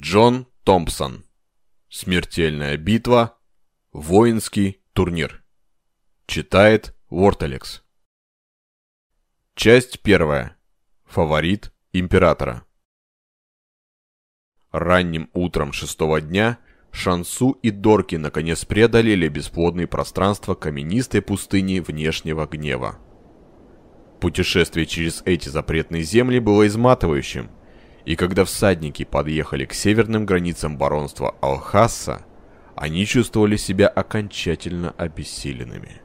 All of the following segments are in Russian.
Джон Томпсон. Смертельная битва. Воинский турнир. Читает Ворталекс. Часть первая. Фаворит императора. Ранним утром шестого дня Шансу и Дорки наконец преодолели бесплодные пространства каменистой пустыни внешнего гнева. Путешествие через эти запретные земли было изматывающим – и когда всадники подъехали к северным границам баронства Алхасса, они чувствовали себя окончательно обессиленными.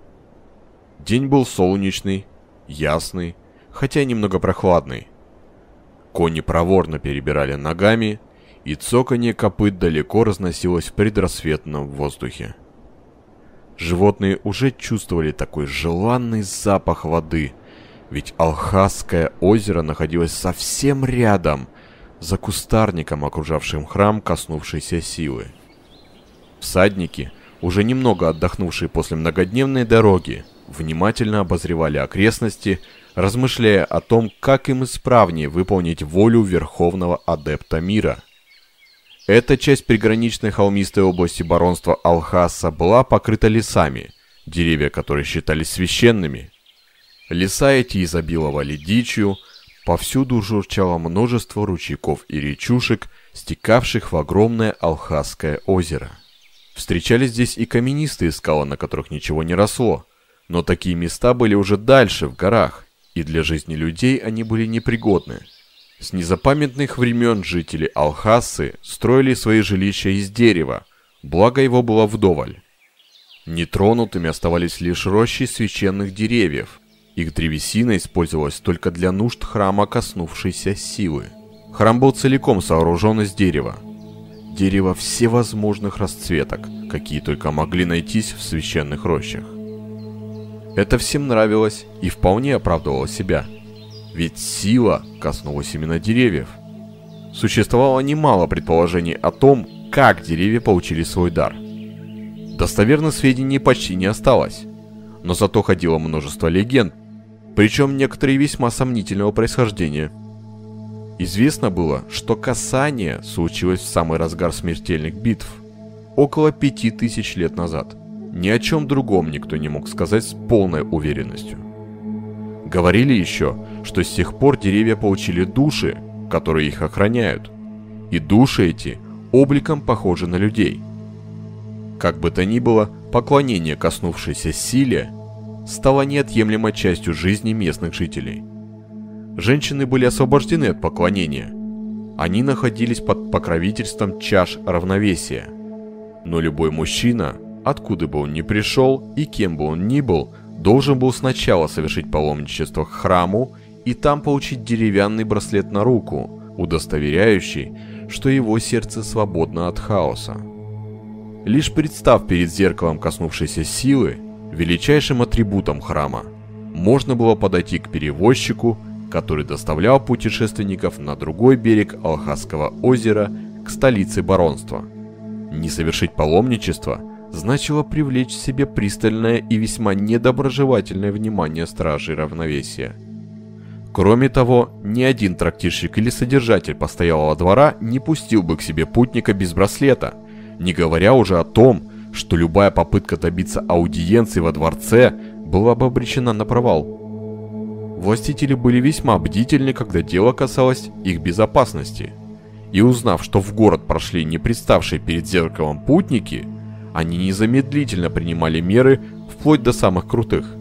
День был солнечный, ясный, хотя немного прохладный. Кони проворно перебирали ногами, и цоканье копыт далеко разносилось в предрассветном воздухе. Животные уже чувствовали такой желанный запах воды, ведь Алхасское озеро находилось совсем рядом, за кустарником, окружавшим храм, коснувшейся силы. Всадники, уже немного отдохнувшие после многодневной дороги, внимательно обозревали окрестности, размышляя о том, как им исправнее выполнить волю Верховного Адепта Мира. Эта часть приграничной холмистой области баронства Алхаса была покрыта лесами, деревья которые считались священными. Леса эти изобиловали дичью, Повсюду журчало множество ручейков и речушек, стекавших в огромное Алхасское озеро. Встречались здесь и каменистые скалы, на которых ничего не росло. Но такие места были уже дальше, в горах, и для жизни людей они были непригодны. С незапамятных времен жители Алхасы строили свои жилища из дерева, благо его было вдоволь. Нетронутыми оставались лишь рощи священных деревьев, их древесина использовалась только для нужд храма коснувшейся силы. Храм был целиком сооружен из дерева. Дерево всевозможных расцветок, какие только могли найтись в священных рощах. Это всем нравилось и вполне оправдывало себя. Ведь сила коснулась именно деревьев. Существовало немало предположений о том, как деревья получили свой дар. Достоверных сведений почти не осталось. Но зато ходило множество легенд, причем некоторые весьма сомнительного происхождения. Известно было, что касание случилось в самый разгар смертельных битв, около пяти тысяч лет назад. Ни о чем другом никто не мог сказать с полной уверенностью. Говорили еще, что с тех пор деревья получили души, которые их охраняют. И души эти обликом похожи на людей. Как бы то ни было, поклонение, коснувшееся силе, стала неотъемлемой частью жизни местных жителей. Женщины были освобождены от поклонения. Они находились под покровительством чаш равновесия. Но любой мужчина, откуда бы он ни пришел и кем бы он ни был, должен был сначала совершить паломничество к храму и там получить деревянный браслет на руку, удостоверяющий, что его сердце свободно от хаоса. Лишь представ перед зеркалом коснувшейся силы, величайшим атрибутом храма. Можно было подойти к перевозчику, который доставлял путешественников на другой берег Алхасского озера к столице баронства. Не совершить паломничество значило привлечь к себе пристальное и весьма недоброжелательное внимание стражей равновесия. Кроме того, ни один трактирщик или содержатель постоялого двора не пустил бы к себе путника без браслета, не говоря уже о том, что любая попытка добиться аудиенции во дворце была бы обречена на провал. Властители были весьма бдительны, когда дело касалось их безопасности. И узнав, что в город прошли не представшие перед зеркалом путники, они незамедлительно принимали меры вплоть до самых крутых.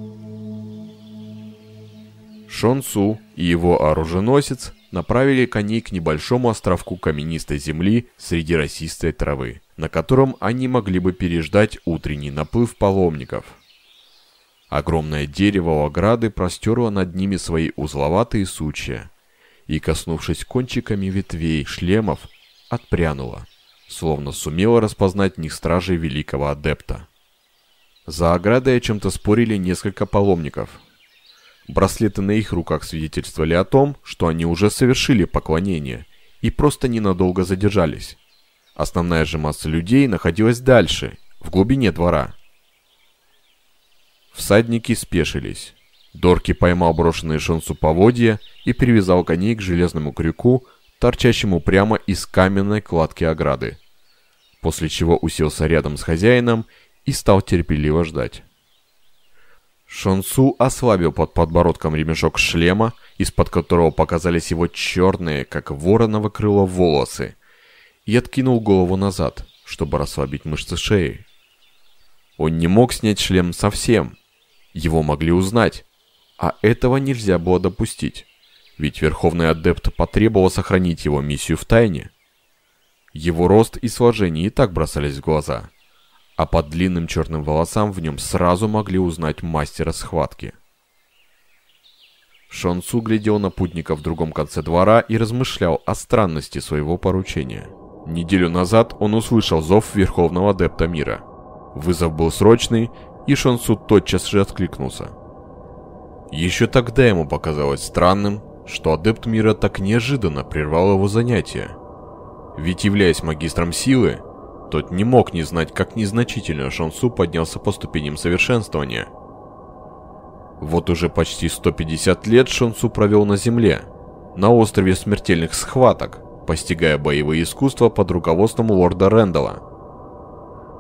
Шон Су и его оруженосец направили коней к небольшому островку каменистой земли среди росистой травы на котором они могли бы переждать утренний наплыв паломников. Огромное дерево у ограды простерло над ними свои узловатые сучья и, коснувшись кончиками ветвей шлемов, отпрянуло, словно сумело распознать них стражей великого адепта. За оградой о чем-то спорили несколько паломников. Браслеты на их руках свидетельствовали о том, что они уже совершили поклонение и просто ненадолго задержались. Основная же масса людей находилась дальше, в глубине двора. Всадники спешились. Дорки поймал брошенные шансу поводья и привязал коней к железному крюку, торчащему прямо из каменной кладки ограды, после чего уселся рядом с хозяином и стал терпеливо ждать. Шонсу ослабил под подбородком ремешок шлема, из-под которого показались его черные, как вороново крыло, волосы, и откинул голову назад, чтобы расслабить мышцы шеи. Он не мог снять шлем совсем. Его могли узнать, а этого нельзя было допустить, ведь Верховный Адепт потребовал сохранить его миссию в тайне. Его рост и сложение и так бросались в глаза – а под длинным черным волосам в нем сразу могли узнать мастера схватки. Шонсу глядел на путника в другом конце двора и размышлял о странности своего поручения. Неделю назад он услышал зов Верховного Адепта Мира. Вызов был срочный, и Шонсу тотчас же откликнулся. Еще тогда ему показалось странным, что Адепт Мира так неожиданно прервал его занятия. Ведь являясь магистром силы, тот не мог не знать, как незначительно Шансу поднялся по ступеням совершенствования. Вот уже почти 150 лет Шансу провел на Земле, на острове смертельных схваток, постигая боевые искусства под руководством лорда Рэндалла.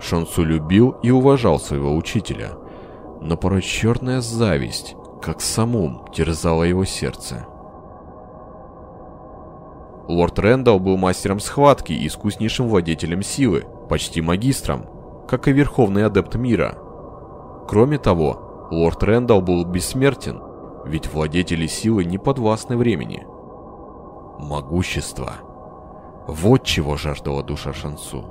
Шансу любил и уважал своего учителя, но порой черная зависть, как самум, терзала его сердце. Лорд Рэндалл был мастером схватки и искуснейшим владетелем силы, почти магистром, как и Верховный Адепт Мира. Кроме того, лорд Рэндалл был бессмертен, ведь владетели силы не подвластны времени. Могущество. Вот чего жаждала душа Шансу.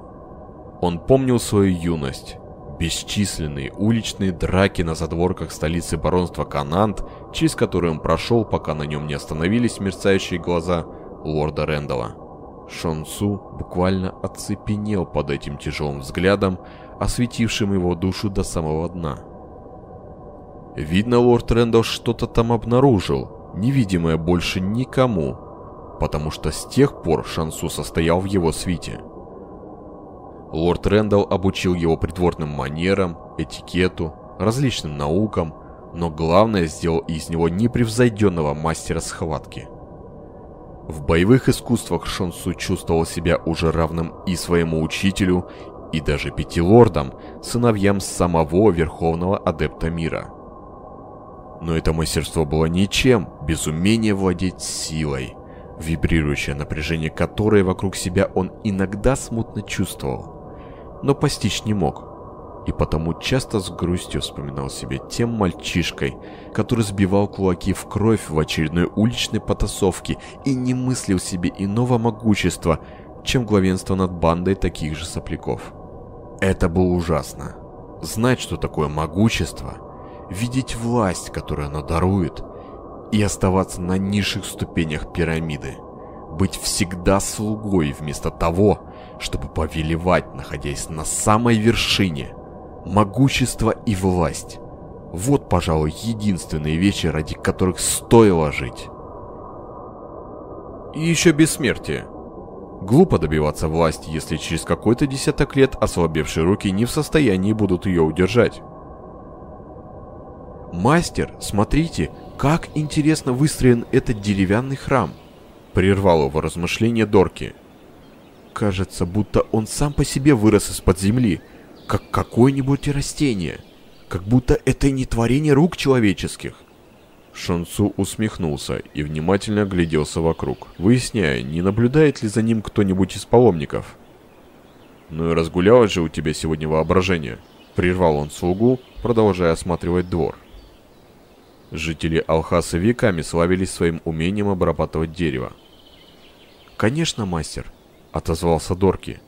Он помнил свою юность, бесчисленные уличные драки на задворках столицы баронства Канант, через которые он прошел, пока на нем не остановились мерцающие глаза лорда Рэндалла. Шонсу буквально оцепенел под этим тяжелым взглядом, осветившим его душу до самого дна. Видно, лорд Рэндалл что-то там обнаружил, невидимое больше никому, потому что с тех пор Шансу состоял в его свите. Лорд Рэндалл обучил его придворным манерам, этикету, различным наукам, но главное сделал из него непревзойденного мастера схватки – в боевых искусствах Шонсу чувствовал себя уже равным и своему учителю, и даже пяти лордам, сыновьям самого Верховного Адепта Мира. Но это мастерство было ничем без умения владеть силой, вибрирующее напряжение которой вокруг себя он иногда смутно чувствовал, но постичь не мог и потому часто с грустью вспоминал себя тем мальчишкой, который сбивал кулаки в кровь в очередной уличной потасовке и не мыслил себе иного могущества, чем главенство над бандой таких же сопляков. Это было ужасно. Знать, что такое могущество, видеть власть, которую оно дарует, и оставаться на низших ступенях пирамиды. Быть всегда слугой вместо того, чтобы повелевать, находясь на самой вершине – могущество и власть. Вот, пожалуй, единственные вещи, ради которых стоило жить. И еще бессмертие. Глупо добиваться власти, если через какой-то десяток лет ослабевшие руки не в состоянии будут ее удержать. «Мастер, смотрите, как интересно выстроен этот деревянный храм!» Прервал его размышления Дорки. «Кажется, будто он сам по себе вырос из-под земли, как какое-нибудь растение, как будто это не творение рук человеческих. Шансу усмехнулся и внимательно гляделся вокруг, выясняя, не наблюдает ли за ним кто-нибудь из паломников. «Ну и разгулялось же у тебя сегодня воображение», — прервал он слугу, продолжая осматривать двор. Жители Алхаса веками славились своим умением обрабатывать дерево. «Конечно, мастер», — отозвался Дорки.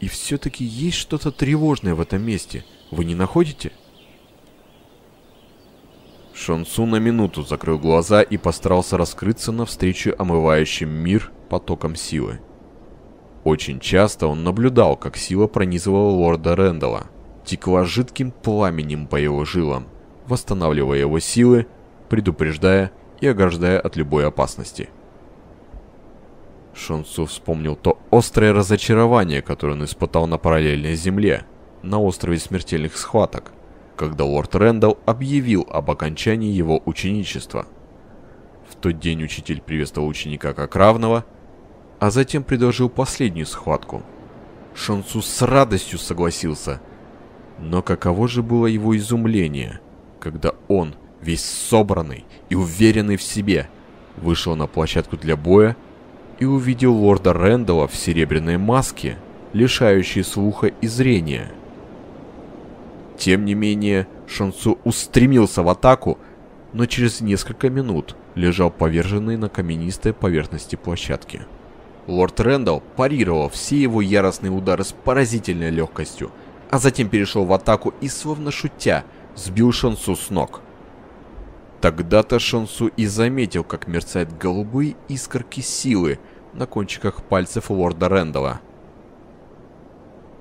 И все-таки есть что-то тревожное в этом месте. Вы не находите? Шонсу на минуту закрыл глаза и постарался раскрыться навстречу омывающим мир потоком силы. Очень часто он наблюдал, как сила пронизывала лорда Рэндалла, текла жидким пламенем по его жилам, восстанавливая его силы, предупреждая и ограждая от любой опасности. Шонсу вспомнил то острое разочарование, которое он испытал на параллельной земле, на острове смертельных схваток, когда лорд Рэндалл объявил об окончании его ученичества. В тот день учитель приветствовал ученика как равного, а затем предложил последнюю схватку. Шансу с радостью согласился. Но каково же было его изумление, когда он, весь собранный и уверенный в себе, вышел на площадку для боя и увидел лорда Рэндалла в серебряной маске, лишающей слуха и зрения. Тем не менее, Шансу устремился в атаку, но через несколько минут лежал поверженный на каменистой поверхности площадки. Лорд Рэндалл парировал все его яростные удары с поразительной легкостью, а затем перешел в атаку и, словно шутя, сбил Шансу с ног. Тогда-то Шансу и заметил, как мерцают голубые искорки силы на кончиках пальцев лорда Рэндалла.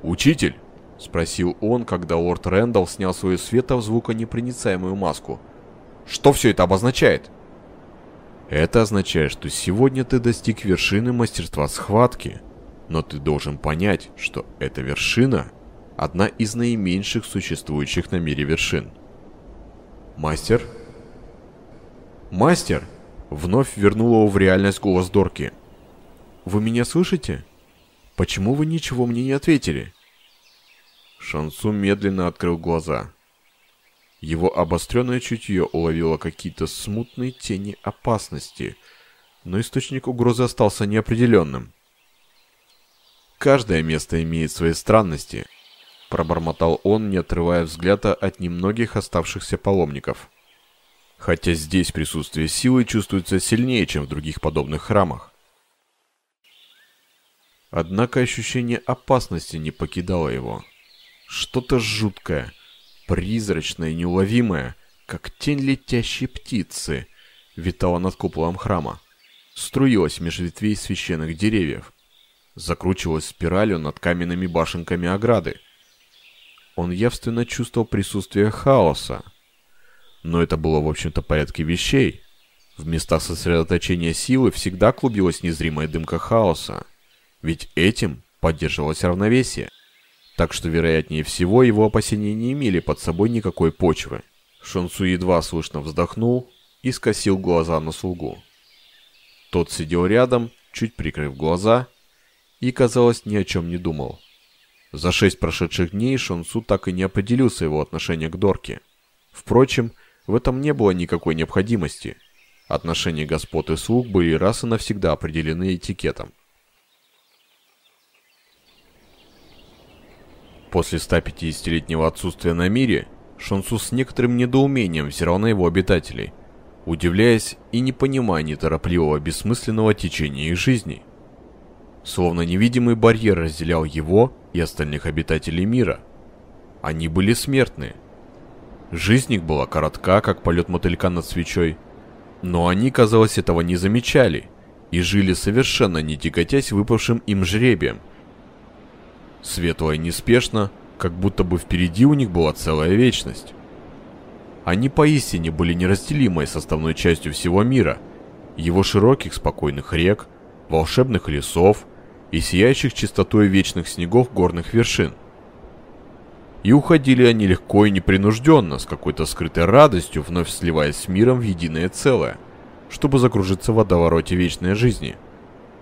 «Учитель!» — спросил он, когда лорд Рэндалл снял свою светозвуконепроницаемую маску. «Что все это обозначает?» Это означает, что сегодня ты достиг вершины мастерства схватки, но ты должен понять, что эта вершина – одна из наименьших существующих на мире вершин. Мастер? Мастер! Вновь вернул его в реальность голос Дорки. Вы меня слышите? Почему вы ничего мне не ответили? Шансу медленно открыл глаза. Его обостренное чутье уловило какие-то смутные тени опасности, но источник угрозы остался неопределенным. «Каждое место имеет свои странности», — пробормотал он, не отрывая взгляда от немногих оставшихся паломников. Хотя здесь присутствие силы чувствуется сильнее, чем в других подобных храмах. Однако ощущение опасности не покидало его. Что-то жуткое — призрачная и неуловимая, как тень летящей птицы, витала над куполом храма, струилась меж ветвей священных деревьев, закручивалась спиралью над каменными башенками ограды. Он явственно чувствовал присутствие хаоса, но это было в общем-то порядке вещей. В местах сосредоточения силы всегда клубилась незримая дымка хаоса, ведь этим поддерживалось равновесие так что, вероятнее всего, его опасения не имели под собой никакой почвы. Шонсу едва слышно вздохнул и скосил глаза на слугу. Тот сидел рядом, чуть прикрыв глаза, и, казалось, ни о чем не думал. За шесть прошедших дней Шонсу так и не определился его отношение к Дорке. Впрочем, в этом не было никакой необходимости. Отношения господ и слуг были раз и навсегда определены этикетом. После 150-летнего отсутствия на мире, Шансу с некоторым недоумением взирал на его обитателей, удивляясь и не понимая неторопливого бессмысленного течения их жизни. Словно невидимый барьер разделял его и остальных обитателей мира. Они были смертны. Жизнь их была коротка, как полет мотылька над свечой, но они, казалось, этого не замечали и жили совершенно не тяготясь выпавшим им жребием, светло и неспешно, как будто бы впереди у них была целая вечность. Они поистине были неразделимой составной частью всего мира, его широких спокойных рек, волшебных лесов и сияющих чистотой вечных снегов горных вершин. И уходили они легко и непринужденно, с какой-то скрытой радостью, вновь сливаясь с миром в единое целое, чтобы закружиться в водовороте вечной жизни –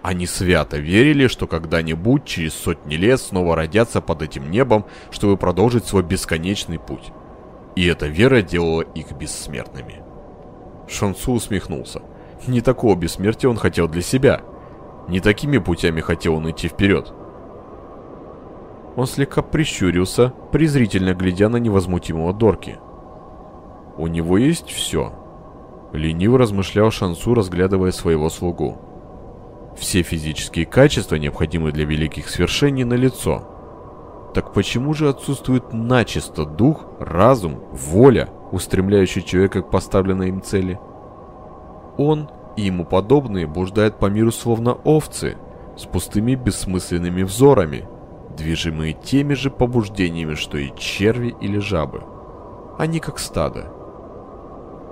они свято верили, что когда-нибудь через сотни лет снова родятся под этим небом, чтобы продолжить свой бесконечный путь. И эта вера делала их бессмертными. Шансу усмехнулся. Не такого бессмертия он хотел для себя. Не такими путями хотел он идти вперед. Он слегка прищурился, презрительно глядя на невозмутимого Дорки. «У него есть все», — лениво размышлял Шансу, разглядывая своего слугу. Все физические качества, необходимые для великих свершений, налицо. Так почему же отсутствует начисто дух, разум, воля, устремляющий человека к поставленной им цели? Он и ему подобные блуждают по миру словно овцы, с пустыми бессмысленными взорами, движимые теми же побуждениями, что и черви или жабы. Они как стадо.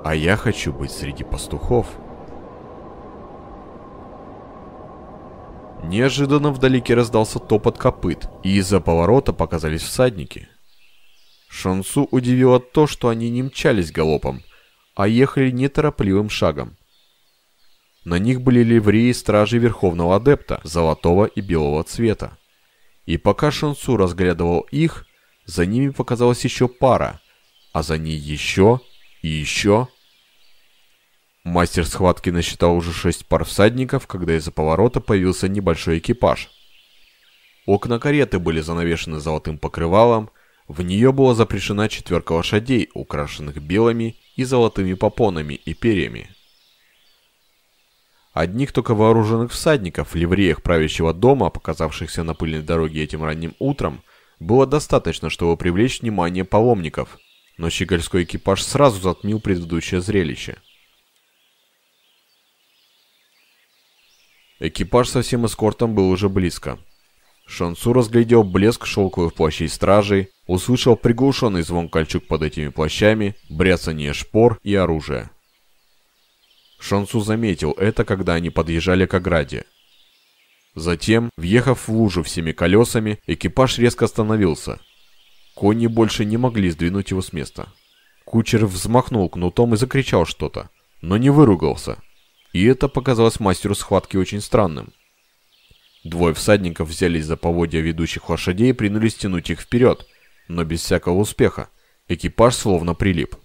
А я хочу быть среди пастухов – Неожиданно вдалеке раздался топот копыт, и из-за поворота показались всадники. Шансу удивило то, что они не мчались галопом, а ехали неторопливым шагом. На них были ливреи стражи Верховного Адепта, золотого и белого цвета. И пока Шансу разглядывал их, за ними показалась еще пара, а за ней еще и еще. Мастер схватки насчитал уже шесть пар всадников, когда из-за поворота появился небольшой экипаж. Окна кареты были занавешены золотым покрывалом, в нее была запрещена четверка лошадей, украшенных белыми и золотыми попонами и перьями. Одних только вооруженных всадников в ливреях правящего дома, показавшихся на пыльной дороге этим ранним утром, было достаточно, чтобы привлечь внимание паломников, но щегольской экипаж сразу затмил предыдущее зрелище. Экипаж со всем эскортом был уже близко. Шансу разглядел блеск шелковых плащей стражей, услышал приглушенный звон кольчуг под этими плащами, бряцание шпор и оружия. Шансу заметил это, когда они подъезжали к ограде. Затем, въехав в лужу всеми колесами, экипаж резко остановился. Кони больше не могли сдвинуть его с места. Кучер взмахнул кнутом и закричал что-то, но не выругался. И это показалось мастеру схватки очень странным. Двое всадников взялись за поводья ведущих лошадей и принялись тянуть их вперед, но без всякого успеха. Экипаж словно прилип.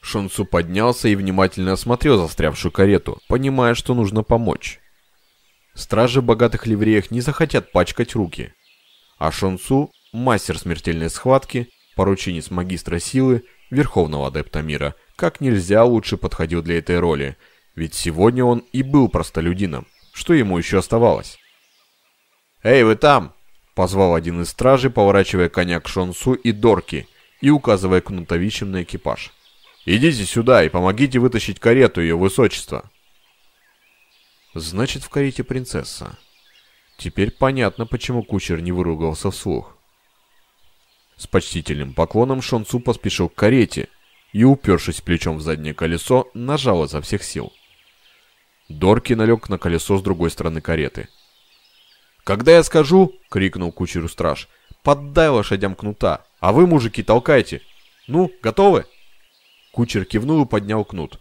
Шонсу поднялся и внимательно осмотрел застрявшую карету, понимая, что нужно помочь. Стражи богатых ливреях не захотят пачкать руки. А Шонсу, мастер смертельной схватки, порученец магистра силы, верховного адепта мира, как нельзя лучше подходил для этой роли – ведь сегодня он и был простолюдином. Что ему еще оставалось? «Эй, вы там!» — позвал один из стражей, поворачивая коня к Шонсу и Дорки и указывая кнутовищем на экипаж. «Идите сюда и помогите вытащить карету ее высочества!» «Значит, в карете принцесса». Теперь понятно, почему кучер не выругался вслух. С почтительным поклоном Шонсу поспешил к карете и, упершись плечом в заднее колесо, нажал изо всех сил. Дорки налег на колесо с другой стороны кареты. «Когда я скажу!» — крикнул кучеру страж. «Поддай лошадям кнута, а вы, мужики, толкайте! Ну, готовы?» Кучер кивнул и поднял кнут.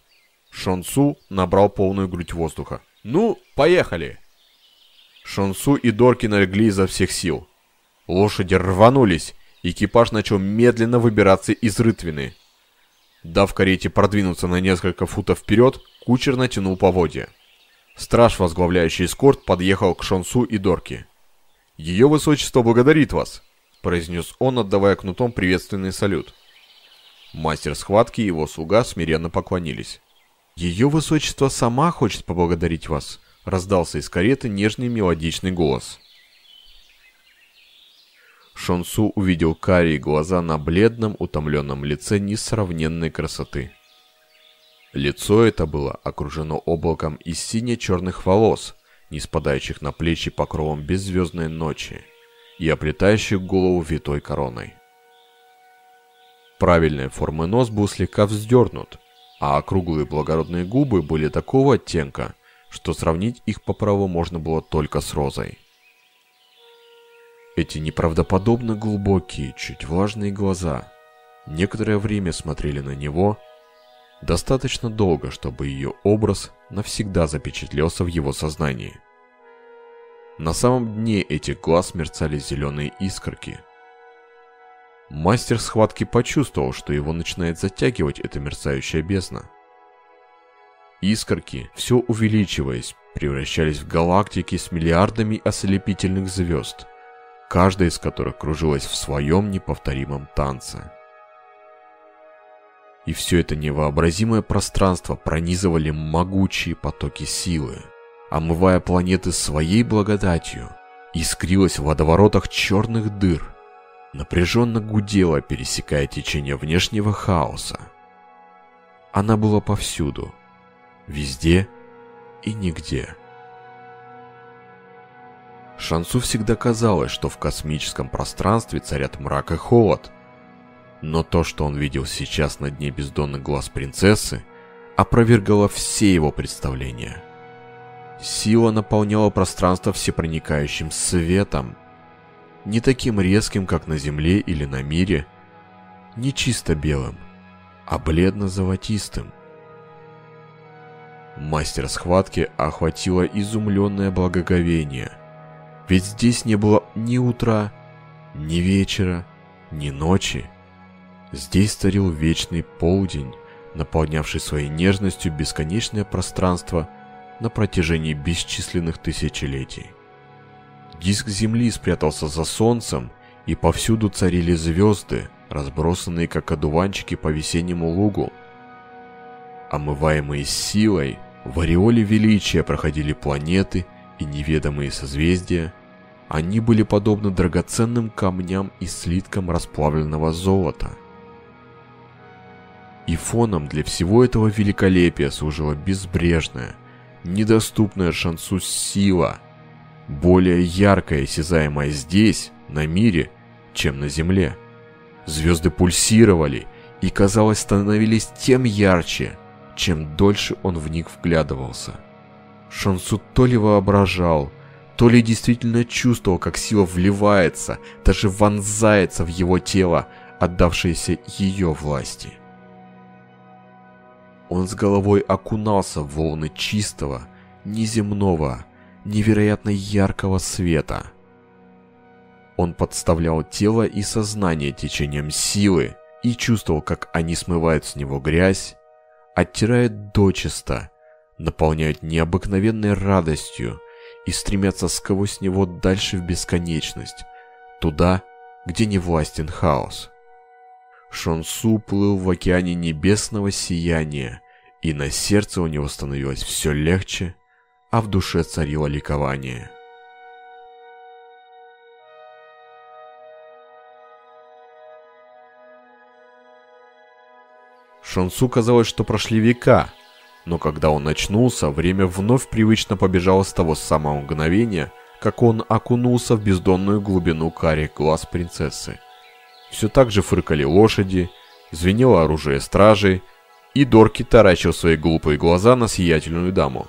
Шонсу набрал полную грудь воздуха. «Ну, поехали!» Шонсу и Дорки налегли изо всех сил. Лошади рванулись, экипаж начал медленно выбираться из рытвины. Дав карете продвинуться на несколько футов вперед, кучер натянул поводья. Страж, возглавляющий эскорт, подъехал к Шонсу и Дорке. «Ее высочество благодарит вас», — произнес он, отдавая кнутом приветственный салют. Мастер схватки и его слуга смиренно поклонились. «Ее высочество сама хочет поблагодарить вас», — раздался из кареты нежный мелодичный голос. Шонсу увидел карие глаза на бледном, утомленном лице несравненной красоты. Лицо это было окружено облаком из сине-черных волос, не спадающих на плечи покровом беззвездной ночи и оплетающих голову витой короной. Правильной формы нос был слегка вздернут, а округлые благородные губы были такого оттенка, что сравнить их по праву можно было только с розой. Эти неправдоподобно глубокие, чуть влажные глаза некоторое время смотрели на него, Достаточно долго, чтобы ее образ навсегда запечатлелся в его сознании. На самом дне этих глаз мерцали зеленые искорки. Мастер схватки почувствовал, что его начинает затягивать эта мерцающая бездна. Искорки, все увеличиваясь, превращались в галактики с миллиардами ослепительных звезд, каждая из которых кружилась в своем неповторимом танце. И все это невообразимое пространство пронизывали могучие потоки силы, омывая планеты своей благодатью, искрилось в водоворотах черных дыр, напряженно гудела, пересекая течение внешнего хаоса. Она была повсюду, везде и нигде. Шансу всегда казалось, что в космическом пространстве царят мрак и холод – но то, что он видел сейчас на дне бездонных глаз принцессы, опровергало все его представления. Сила наполняла пространство всепроникающим светом, не таким резким, как на Земле или на мире, не чисто белым, а бледно-золотистым. Мастер схватки охватило изумленное благоговение. Ведь здесь не было ни утра, ни вечера, ни ночи. Здесь царил вечный полдень, наполнявший своей нежностью бесконечное пространство на протяжении бесчисленных тысячелетий. Диск Земли спрятался за Солнцем, и повсюду царили звезды, разбросанные как одуванчики по весеннему лугу. Омываемые силой, в ореоле величия проходили планеты и неведомые созвездия. Они были подобны драгоценным камням и слиткам расплавленного золота. И фоном для всего этого великолепия служила безбрежная, недоступная шансу сила, более яркая и осязаемая здесь, на мире, чем на Земле. Звезды пульсировали и, казалось, становились тем ярче, чем дольше он в них вглядывался. Шансу то ли воображал, то ли действительно чувствовал, как сила вливается, даже вонзается в его тело, отдавшееся ее власти. Он с головой окунался в волны чистого, неземного, невероятно яркого света. Он подставлял тело и сознание течением силы и чувствовал, как они смывают с него грязь, оттирают дочисто, наполняют необыкновенной радостью и стремятся сквозь него дальше в бесконечность, туда, где не властен хаос. Шонсу плыл в океане небесного сияния, и на сердце у него становилось все легче, а в душе царило ликование. Шансу казалось, что прошли века, но когда он очнулся, время вновь привычно побежало с того самого мгновения, как он окунулся в бездонную глубину карих глаз принцессы. Все так же фыркали лошади, звенело оружие стражей, и Дорки таращил свои глупые глаза на сиятельную даму.